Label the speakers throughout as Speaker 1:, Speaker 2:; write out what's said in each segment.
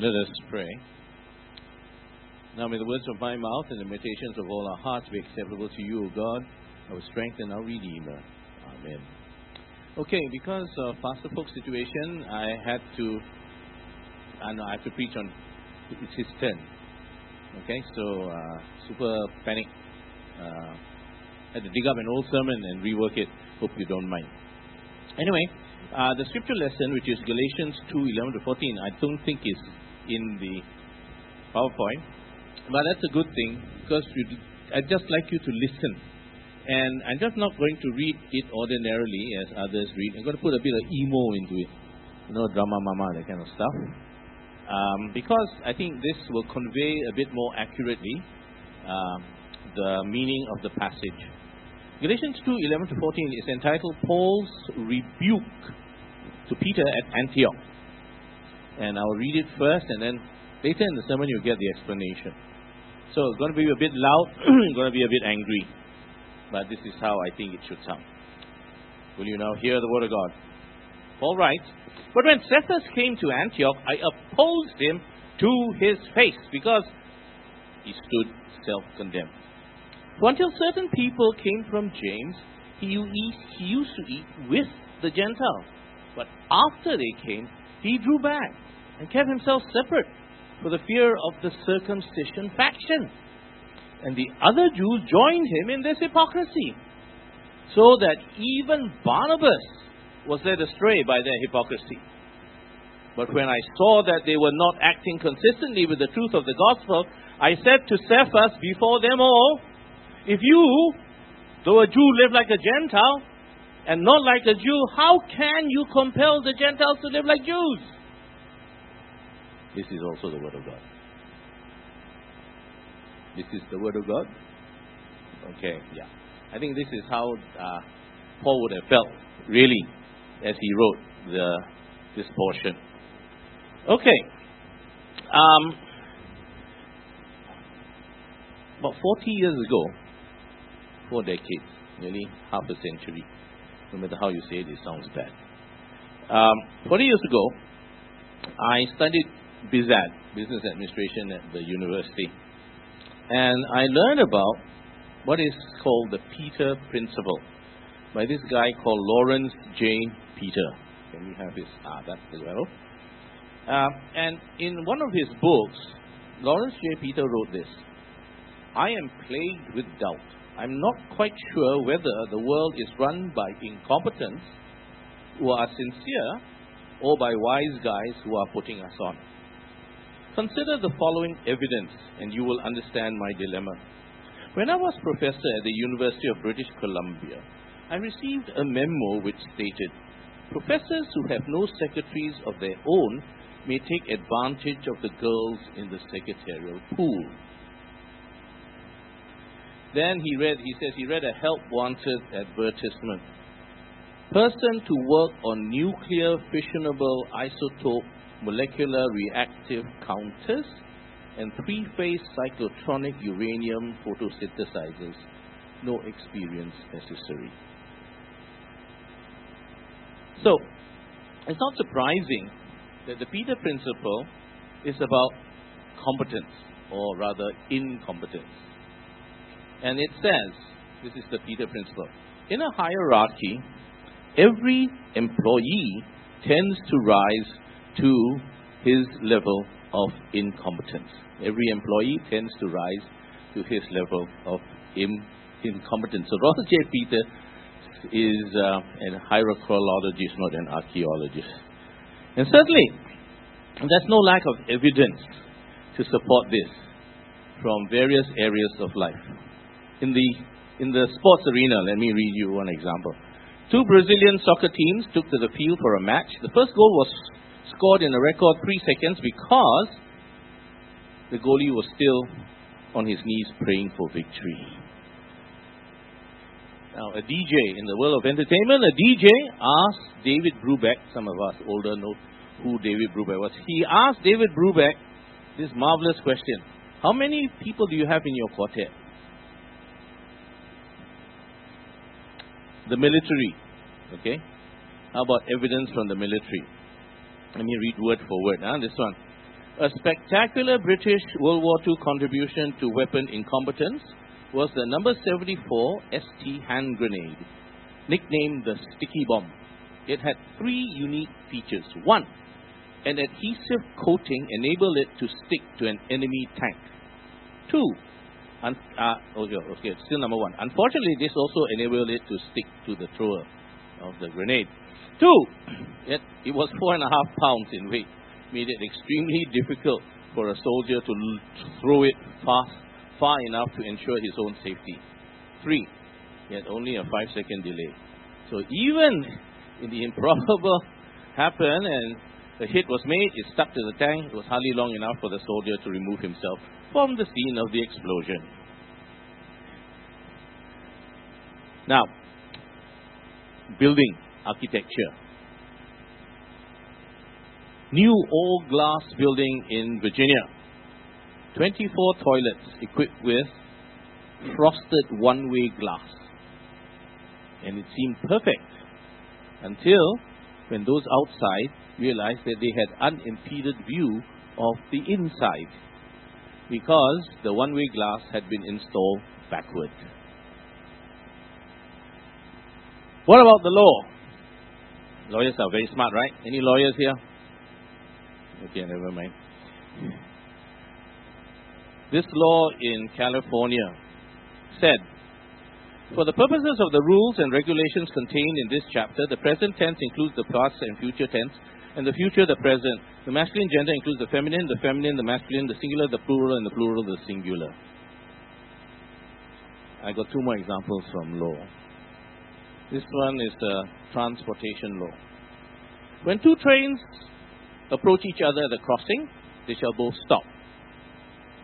Speaker 1: Let us pray. Now may the words of my mouth and the meditations of all our hearts be acceptable to you, O God, our strength and our Redeemer. Amen. Okay, because of Pastor Polk's situation, I had to, I know I have to preach on, it's his turn. Okay, so uh, super panic. Uh, had to dig up an old sermon and rework it. Hope you don't mind. Anyway, uh, the scripture lesson, which is Galatians 2 11 to 14, I don't think is in the PowerPoint. But that's a good thing because I'd just like you to listen. And I'm just not going to read it ordinarily as others read. I'm going to put a bit of emo into it. You know, drama mama, that kind of stuff. Um, because I think this will convey a bit more accurately um, the meaning of the passage. Galatians 2 11 to 14 is entitled Paul's Rebuke to Peter at Antioch. And I'll read it first, and then later in the sermon, you'll get the explanation. So it's going to be a bit loud, going to be a bit angry, but this is how I think it should sound. Will you now hear the word of God? All right. But when Cephas came to Antioch, I opposed him to his face because he stood self condemned. For until certain people came from James, he used to eat with the Gentiles. But after they came, he drew back and kept himself separate for the fear of the circumcision faction. And the other Jews joined him in this hypocrisy, so that even Barnabas was led astray by their hypocrisy. But when I saw that they were not acting consistently with the truth of the gospel, I said to Cephas before them all, If you, though a Jew, live like a Gentile, and not like a Jew, how can you compel the Gentiles to live like Jews? This is also the Word of God. This is the Word of God? Okay, yeah. I think this is how uh, Paul would have felt, really, as he wrote the, this portion. Okay. Um, about 40 years ago, four decades, nearly half a century, no matter how you say it, it sounds bad. Um, 40 years ago, I studied BizAd, Business Administration at the university. And I learned about what is called the Peter Principle by this guy called Lawrence J. Peter. Can we have his, ah, that's the well. Uh, and in one of his books, Lawrence J. Peter wrote this I am plagued with doubt. I'm not quite sure whether the world is run by incompetents who are sincere or by wise guys who are putting us on. Consider the following evidence and you will understand my dilemma. When I was professor at the University of British Columbia, I received a memo which stated professors who have no secretaries of their own may take advantage of the girls in the secretarial pool. Then he read, he says he read a help wanted advertisement. Person to work on nuclear fissionable isotope molecular reactive counters and three-phase cyclotronic uranium photosynthesizers. No experience necessary. So, it's not surprising that the Peter principle is about competence, or rather incompetence. And it says, this is the Peter principle, in a hierarchy, every employee tends to rise to his level of incompetence. Every employee tends to rise to his level of in, incompetence. So Robert J. Peter is uh, a hierarchologist, not an archaeologist. And certainly, there's no lack of evidence to support this from various areas of life. In the in the sports arena, let me read you one example. Two Brazilian soccer teams took to the field for a match. The first goal was scored in a record three seconds because the goalie was still on his knees praying for victory. Now, a DJ in the world of entertainment, a DJ asked David Brubeck, some of us older know who David Brubeck was. He asked David Brubeck this marvelous question How many people do you have in your quartet? The military. Okay? How about evidence from the military? Let me read word for word. Huh? This one. A spectacular British World War II contribution to weapon incompetence was the number 74 ST hand grenade, nicknamed the Sticky Bomb. It had three unique features. One, an adhesive coating enabled it to stick to an enemy tank. Two, un- uh, okay, okay, still number one. Unfortunately, this also enabled it to stick to the thrower of the grenade. Two, it, it was four and a half pounds in weight, made it extremely difficult for a soldier to l- throw it fast, far enough to ensure his own safety. Three, he had only a five second delay. So even in the improbable happened and the hit was made, it stuck to the tank, it was hardly long enough for the soldier to remove himself from the scene of the explosion. Now, building architecture. New all glass building in Virginia. 24 toilets equipped with frosted one way glass. And it seemed perfect until when those outside realized that they had unimpeded view of the inside because the one way glass had been installed backward. What about the law? Lawyers are very smart, right? Any lawyers here? Okay, never mind. This law in California said, for the purposes of the rules and regulations contained in this chapter, the present tense includes the past and future tense, and the future the present. The masculine gender includes the feminine, the feminine, the masculine, the singular, the plural, and the plural, the singular. I got two more examples from law. This one is the transportation law. When two trains approach each other at the crossing, they shall both stop,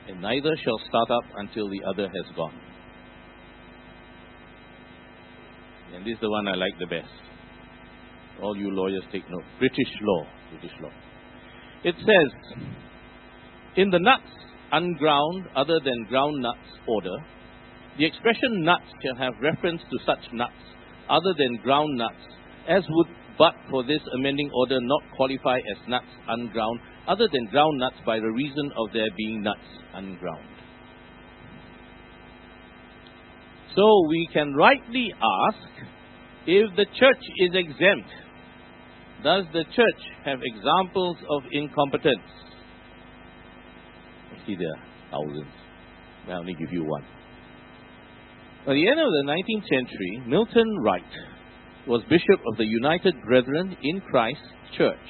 Speaker 1: and neither shall start up until the other has gone. And this is the one I like the best. All you lawyers take note. British law. British law. It says, in the nuts unground other than ground nuts order, the expression nuts shall have reference to such nuts other than ground nuts as would but for this amending order not qualify as nuts unground other than ground nuts by the reason of their being nuts unground. So we can rightly ask if the church is exempt, does the church have examples of incompetence? I See, there are thousands. I only give you one. By the end of the 19th century, Milton Wright was bishop of the United Brethren in Christ Church,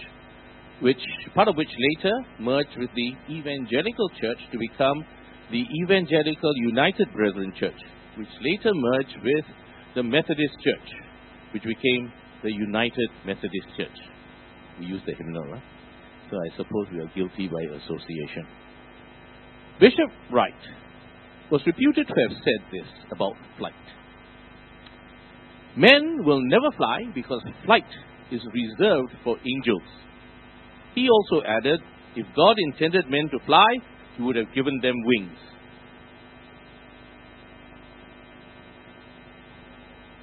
Speaker 1: which part of which later merged with the Evangelical Church to become the Evangelical United Brethren Church, which later merged with the Methodist Church, which became the United Methodist Church. We use the hymnal, huh? so I suppose we are guilty by association. Bishop Wright was reputed to have said this about flight. Men will never fly because flight is reserved for angels. He also added, if God intended men to fly, he would have given them wings.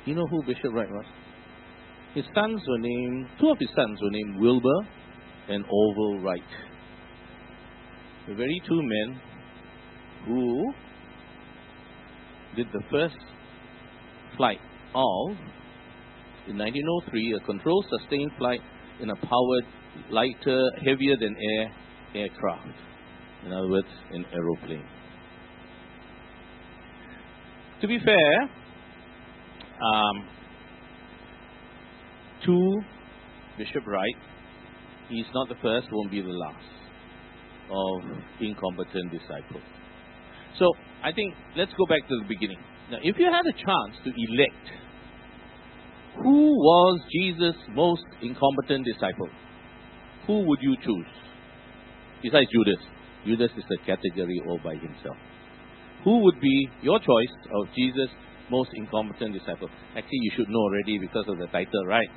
Speaker 1: You know who Bishop Wright was? His sons were named, two of his sons were named Wilbur and Orville Wright. The very two men who did the first flight of, in 1903, a controlled sustained flight in a powered, lighter, heavier than air aircraft. In other words, an aeroplane. To be fair, um, to Bishop Wright, he's not the first, won't be the last of incompetent disciples. So I think let's go back to the beginning. Now, if you had a chance to elect who was Jesus' most incompetent disciple, who would you choose? Besides Judas. Judas is a category all by himself. Who would be your choice of Jesus' most incompetent disciple? Actually, you should know already because of the title, right?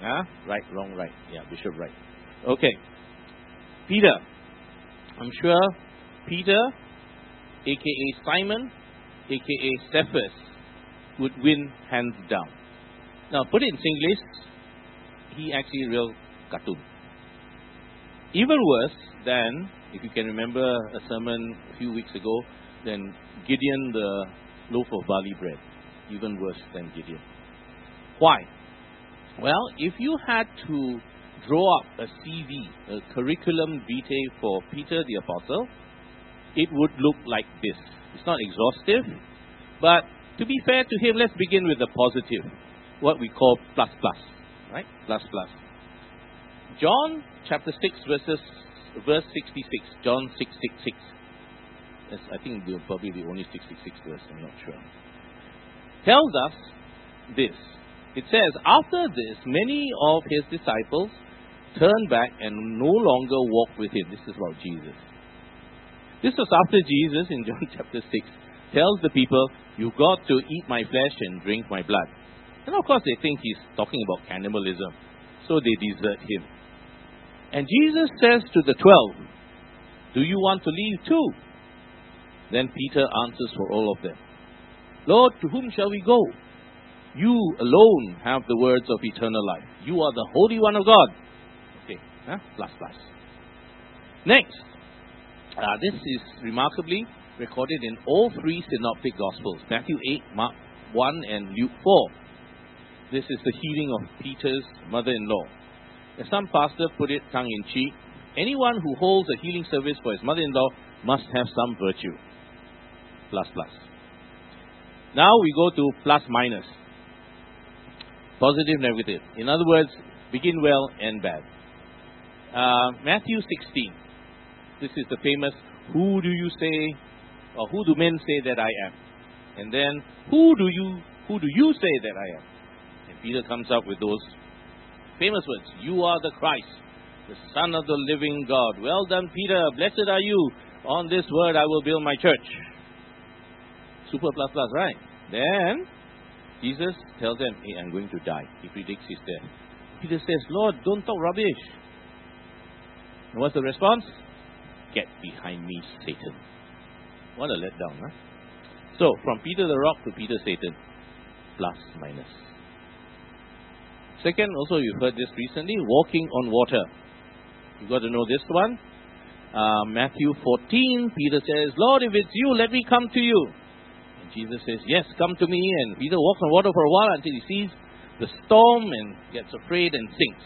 Speaker 1: Huh? Right, wrong, right. Yeah, Bishop right. Okay. Peter. I'm sure Peter, aka Simon, aka Cephas, would win hands down. Now, put it in Singlish, he actually real cartoon. Even worse than, if you can remember a sermon a few weeks ago, than Gideon the loaf of barley bread. Even worse than Gideon. Why? Well, if you had to draw up a CV, a curriculum vitae for Peter the Apostle, it would look like this. It's not exhaustive, but to be fair to him, let's begin with the positive, what we call plus plus, right? Plus plus. John chapter 6 verses verse 66. John 666. That's, I think probably the only 66 verse, I'm not sure. Tells us this. It says, After this, many of his disciples turned back and no longer walked with him. This is about Jesus. This was after Jesus in John chapter 6 tells the people, You've got to eat my flesh and drink my blood. And of course, they think he's talking about cannibalism. So they desert him. And Jesus says to the twelve, Do you want to leave too? Then Peter answers for all of them, Lord, to whom shall we go? You alone have the words of eternal life. You are the Holy One of God. Okay, huh? plus plus. Next, uh, this is remarkably recorded in all three synoptic gospels Matthew 8, Mark 1, and Luke 4. This is the healing of Peter's mother in law. As some pastor put it tongue in cheek, anyone who holds a healing service for his mother in law must have some virtue. Plus plus. Now we go to plus minus. Positive, negative. In other words, begin well, end bad. Uh, Matthew 16. This is the famous, who do you say, or who do men say that I am? And then, who do you, who do you say that I am? And Peter comes up with those famous words, you are the Christ, the Son of the living God. Well done, Peter, blessed are you. On this word I will build my church. Super plus plus, right? Then, Jesus tells them, hey, I'm going to die. He predicts his death. Peter says, Lord, don't talk rubbish. And what's the response? Get behind me, Satan. What a letdown, huh? So, from Peter the rock to Peter Satan, plus minus. Second, also you've heard this recently, walking on water. You've got to know this one. Uh, Matthew 14, Peter says, Lord, if it's you, let me come to you. And Jesus says, Yes, come to me. And Peter walks on water for a while until he sees the storm and gets afraid and sinks.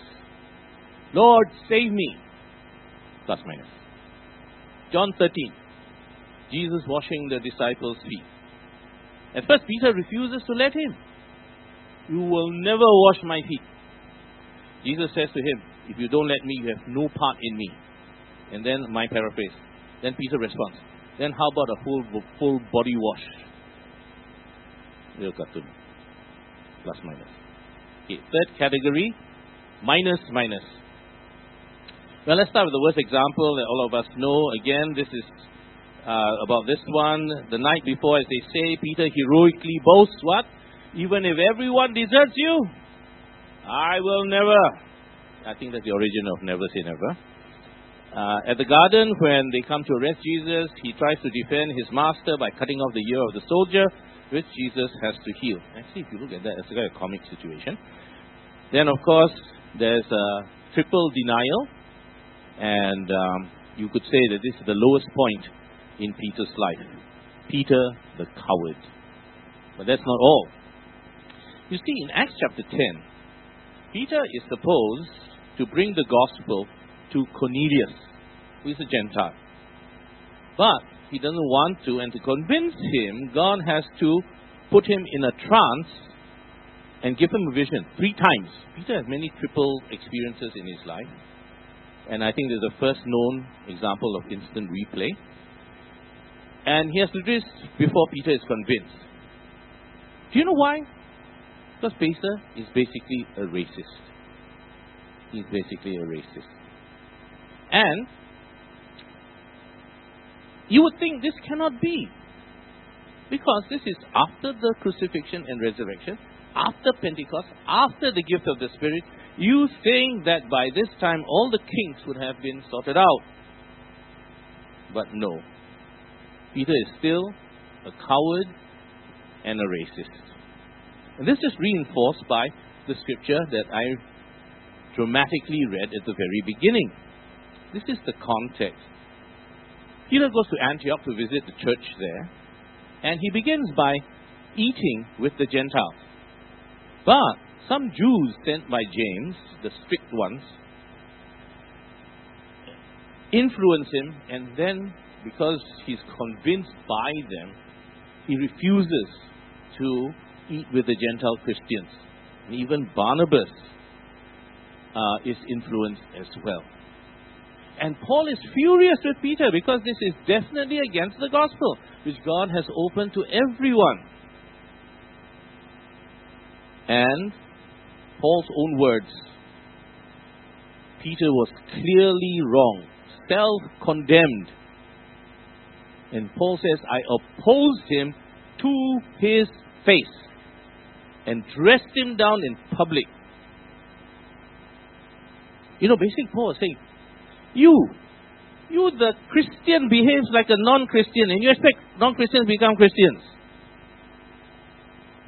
Speaker 1: Lord, save me. Plus minus. John 13. Jesus washing the disciples' feet. At first, Peter refuses to let him. You will never wash my feet. Jesus says to him, If you don't let me, you have no part in me. And then, my paraphrase. Then Peter responds, Then how about a full, full body wash? Real cartoon. Plus minus. Okay, third category, minus minus. Well, let's start with the worst example that all of us know. Again, this is uh, about this one. The night before, as they say, Peter heroically boasts what? Even if everyone deserts you, I will never. I think that's the origin of never say never. Uh, at the garden, when they come to arrest Jesus, he tries to defend his master by cutting off the ear of the soldier, which Jesus has to heal. Actually, if you look at that, it's a kind of comic situation. Then, of course, there's a triple denial, and um, you could say that this is the lowest point in Peter's life. Peter the coward. But that's not all. You see, in Acts chapter 10, Peter is supposed to bring the gospel to Cornelius, who is a Gentile. But he doesn't want to, and to convince him, God has to put him in a trance and give him a vision three times. Peter has many triple experiences in his life, and I think there's the first known example of instant replay. And he has to do this before Peter is convinced. Do you know why? Because Peter is basically a racist. He's basically a racist. And you would think this cannot be. Because this is after the crucifixion and resurrection, after Pentecost, after the gift of the Spirit, you think that by this time all the kings would have been sorted out. But no. Peter is still a coward and a racist. And this is reinforced by the scripture that I dramatically read at the very beginning. this is the context. Peter goes to Antioch to visit the church there, and he begins by eating with the Gentiles. But some Jews sent by James, the strict ones, influence him, and then, because he's convinced by them, he refuses to eat with the Gentile Christians. And even Barnabas uh, is influenced as well. And Paul is furious with Peter because this is definitely against the gospel, which God has opened to everyone. And Paul's own words Peter was clearly wrong, self condemned. And Paul says, I opposed him to his face and dressed him down in public. You know, basically, Paul is saying, You, you, the Christian, behaves like a non Christian, and you expect non Christians become Christians.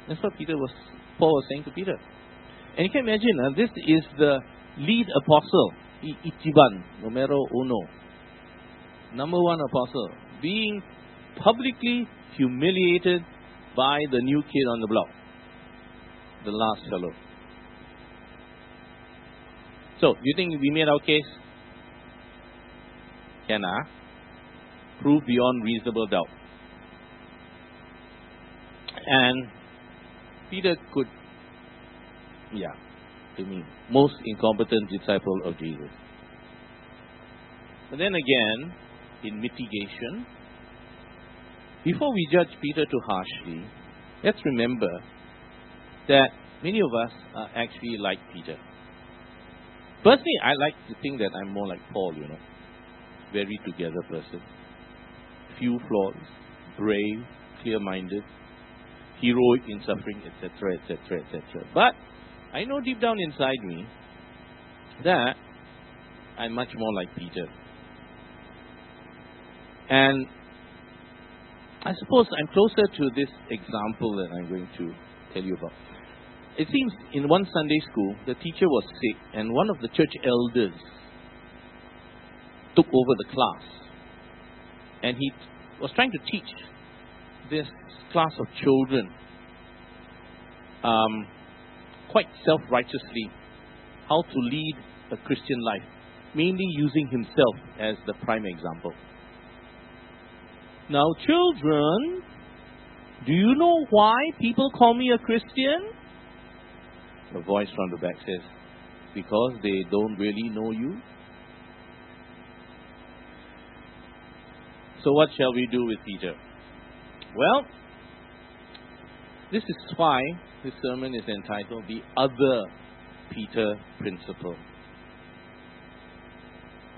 Speaker 1: That's what Peter was, Paul was saying to Peter. And you can imagine, uh, this is the lead apostle, Ichiban, numero uno. Number one apostle, being publicly humiliated by the new kid on the block, the last fellow. So, do you think we made our case? Can I? Prove beyond reasonable doubt. And Peter could, yeah, I mean, most incompetent disciple of Jesus. But then again, in mitigation, before we judge Peter too harshly, let's remember that many of us are actually like Peter. Personally, I like to think that I'm more like Paul, you know. Very together person. Few flaws, brave, clear minded, heroic in suffering, etc., etc., etc. But I know deep down inside me that I'm much more like Peter. And I suppose I'm closer to this example that I'm going to tell you about. It seems in one Sunday school, the teacher was sick, and one of the church elders took over the class. And he was trying to teach this class of children um, quite self righteously how to lead a Christian life, mainly using himself as the prime example. Now, children, do you know why people call me a Christian? A voice from the back says, Because they don't really know you. So, what shall we do with Peter? Well, this is why this sermon is entitled The Other Peter Principle.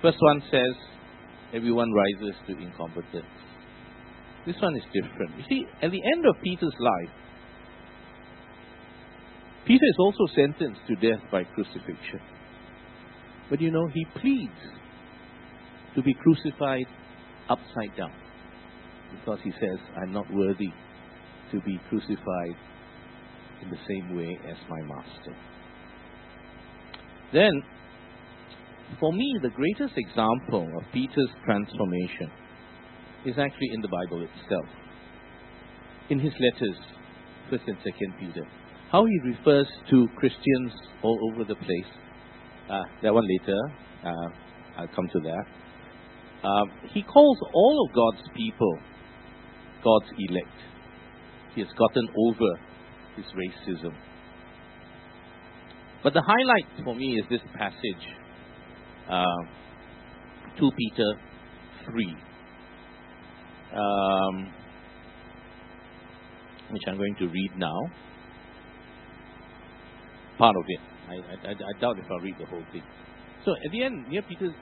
Speaker 1: First one says, Everyone rises to incompetence. This one is different. You see, at the end of Peter's life, Peter is also sentenced to death by crucifixion. But you know, he pleads to be crucified upside down because he says, I'm not worthy to be crucified in the same way as my master. Then, for me, the greatest example of Peter's transformation is actually in the Bible itself. In his letters, 1st and 2nd Peter, how he refers to Christians all over the place. Uh, that one later, uh, I'll come to that. Um, he calls all of God's people God's elect. He has gotten over his racism. But the highlight for me is this passage, uh, 2 Peter 3 um, which I'm going to read now. Part of it. I, I, I doubt if I'll read the whole thing. So at the end, near Peter's,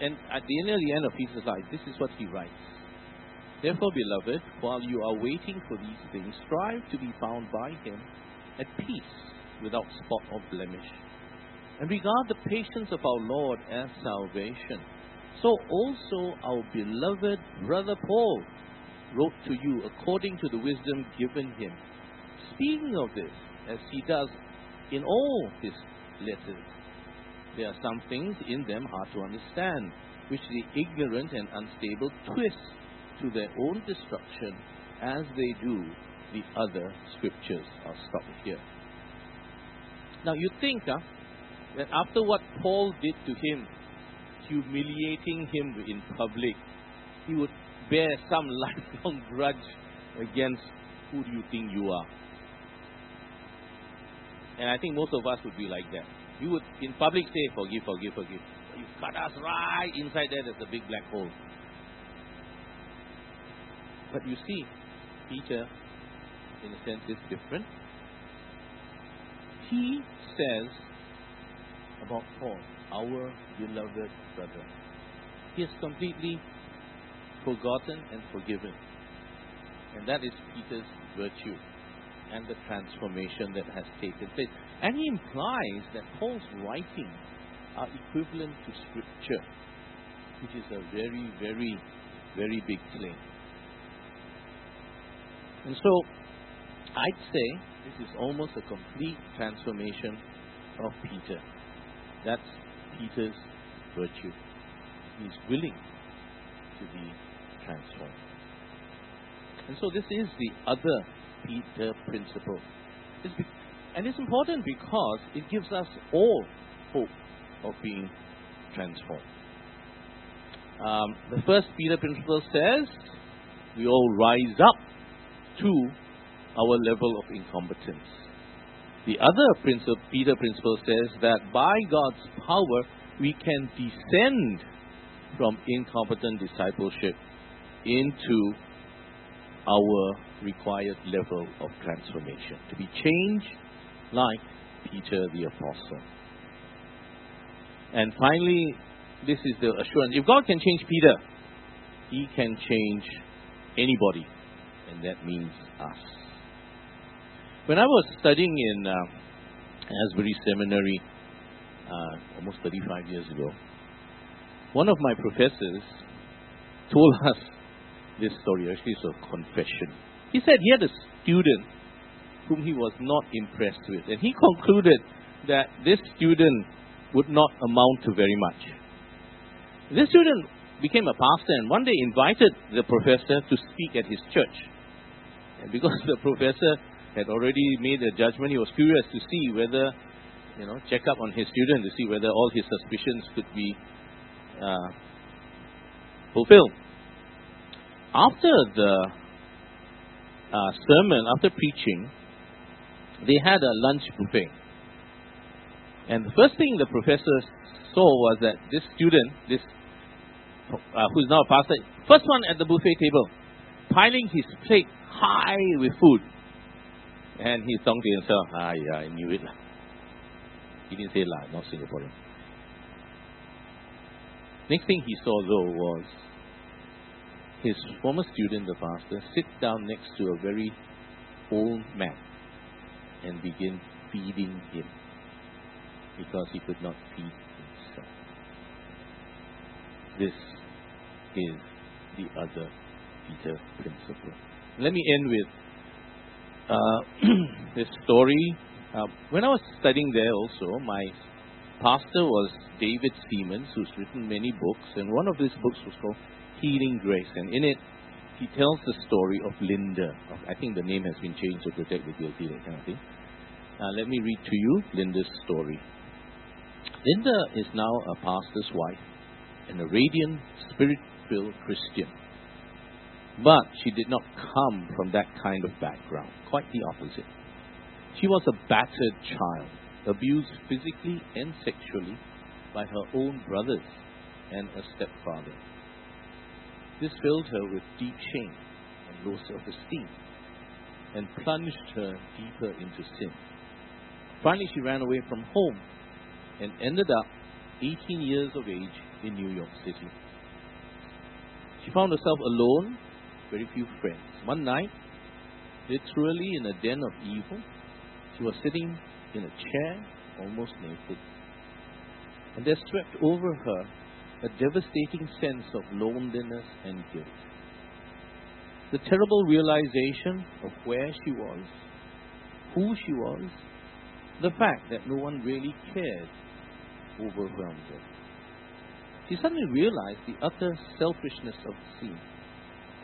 Speaker 1: and at the end, the end of Peter's life, this is what he writes. Therefore, beloved, while you are waiting for these things, strive to be found by him at peace, without spot or blemish, and regard the patience of our Lord as salvation so also our beloved brother Paul wrote to you according to the wisdom given him, speaking of this, as he does in all his letters. There are some things in them hard to understand, which the ignorant and unstable twist to their own destruction as they do the other scriptures. I'll stop here. Now you think huh, that after what Paul did to him, humiliating him in public, he would bear some lifelong grudge against who do you think you are? And I think most of us would be like that. You would, in public, say, forgive, forgive, forgive. You cut us right inside there, there's a big black hole. But you see, Peter, in a sense, is different. He says about Paul, our beloved brother. He is completely forgotten and forgiven. And that is Peter's virtue and the transformation that has taken place. And he implies that Paul's writings are equivalent to Scripture, which is a very, very, very big claim. And so, I'd say this is almost a complete transformation of Peter. That's Peter's virtue. He's willing to be transformed. And so this is the other Peter principle. It's be- and it's important because it gives us all hope of being transformed. Um, the first Peter principle says we all rise up to our level of incompetence. The other principle, Peter principle says that by God's power we can descend from incompetent discipleship into our required level of transformation, to be changed like Peter the Apostle. And finally, this is the assurance. If God can change Peter, He can change anybody, and that means us. When I was studying in uh, Asbury Seminary uh, almost 35 years ago, one of my professors told us this story. Actually, it's a confession. He said he had a student whom he was not impressed with, and he concluded that this student would not amount to very much. This student became a pastor and one day invited the professor to speak at his church. And because the professor had already made a judgment, he was curious to see whether, you know, check up on his student to see whether all his suspicions could be uh, fulfilled. After the uh, sermon, after preaching, they had a lunch buffet. And the first thing the professor saw was that this student, this uh, who's now a pastor, first one at the buffet table, piling his plate high with food. And he thought to himself, ah, yeah, I knew it. He didn't say la, not Singaporean. Next thing he saw, though, was his former student, the pastor, sit down next to a very old man and begin feeding him because he could not feed himself. This is the other Peter principle. Let me end with uh, this story. Uh, when I was studying there, also, my pastor was David Seamands, who's written many books, and one of his books was called Healing Grace. And in it, he tells the story of Linda. I think the name has been changed to protect the guilty, that kind of thing. Uh, let me read to you Linda's story. Linda is now a pastor's wife and a radiant, spirit filled Christian. But she did not come from that kind of background, quite the opposite. She was a battered child, abused physically and sexually by her own brothers and a stepfather. This filled her with deep shame and low self esteem and plunged her deeper into sin. Finally, she ran away from home and ended up 18 years of age in New York City. She found herself alone, very few friends. One night, literally in a den of evil, she was sitting in a chair, almost naked. And there swept over her a devastating sense of loneliness and guilt. The terrible realization of where she was, who she was, the fact that no one really cared overwhelmed her. She suddenly realized the utter selfishness of the scene.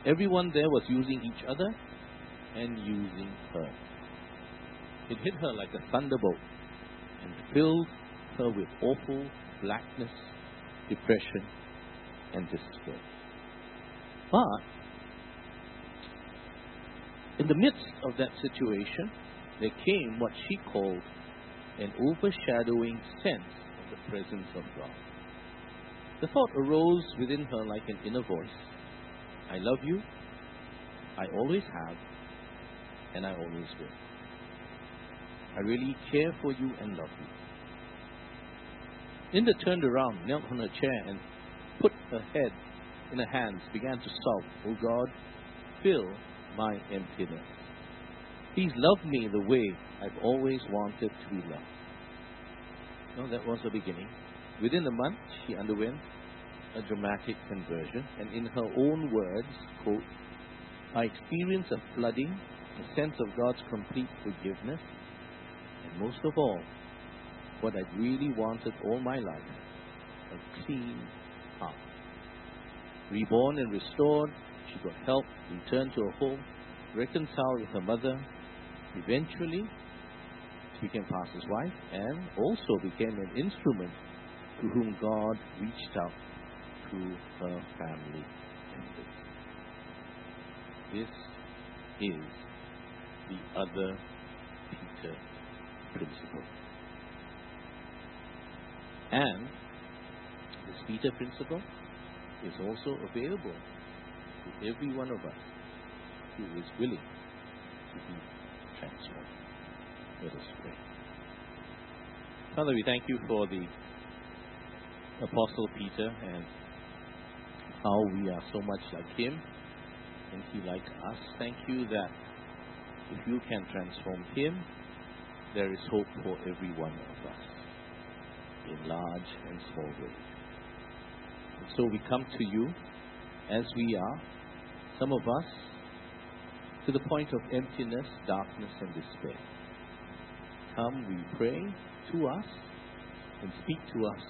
Speaker 1: Everyone there was using each other and using her. It hit her like a thunderbolt and filled her with awful blackness, depression, and despair. But in the midst of that situation, there came what she called an overshadowing sense of the presence of God. The thought arose within her like an inner voice I love you, I always have, and I always will. I really care for you and love you. Linda turned around, knelt on her chair, and put her head in her hands, began to sob, Oh God, fill my emptiness. Please love me the way I've always wanted to be loved. No, that was the beginning. Within a month, she underwent a dramatic conversion, and in her own words, quote, I experienced a flooding, a sense of God's complete forgiveness, and most of all, what I'd really wanted all my life, a clean heart. Reborn and restored, she got help, returned to her home, reconciled with her mother, eventually she became pastor's wife, and also became an instrument to whom God reached out through her family. This is the other Peter principle. And this Peter principle is also available to every one of us who is willing to be transformed. Let us pray. Father, we thank you for the Apostle Peter and how we are so much like him and he like us. Thank you that if you can transform him, there is hope for every one of us in large and small ways. And so we come to you as we are, some of us to the point of emptiness, darkness, and despair. Come, we pray to us and speak to us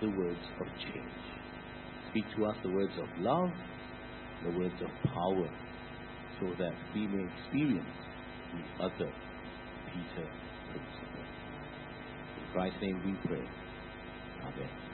Speaker 1: the words of change. Speak to us the words of love, the words of power, so that we may experience the other Peter principle. In Christ's name we pray. Amen.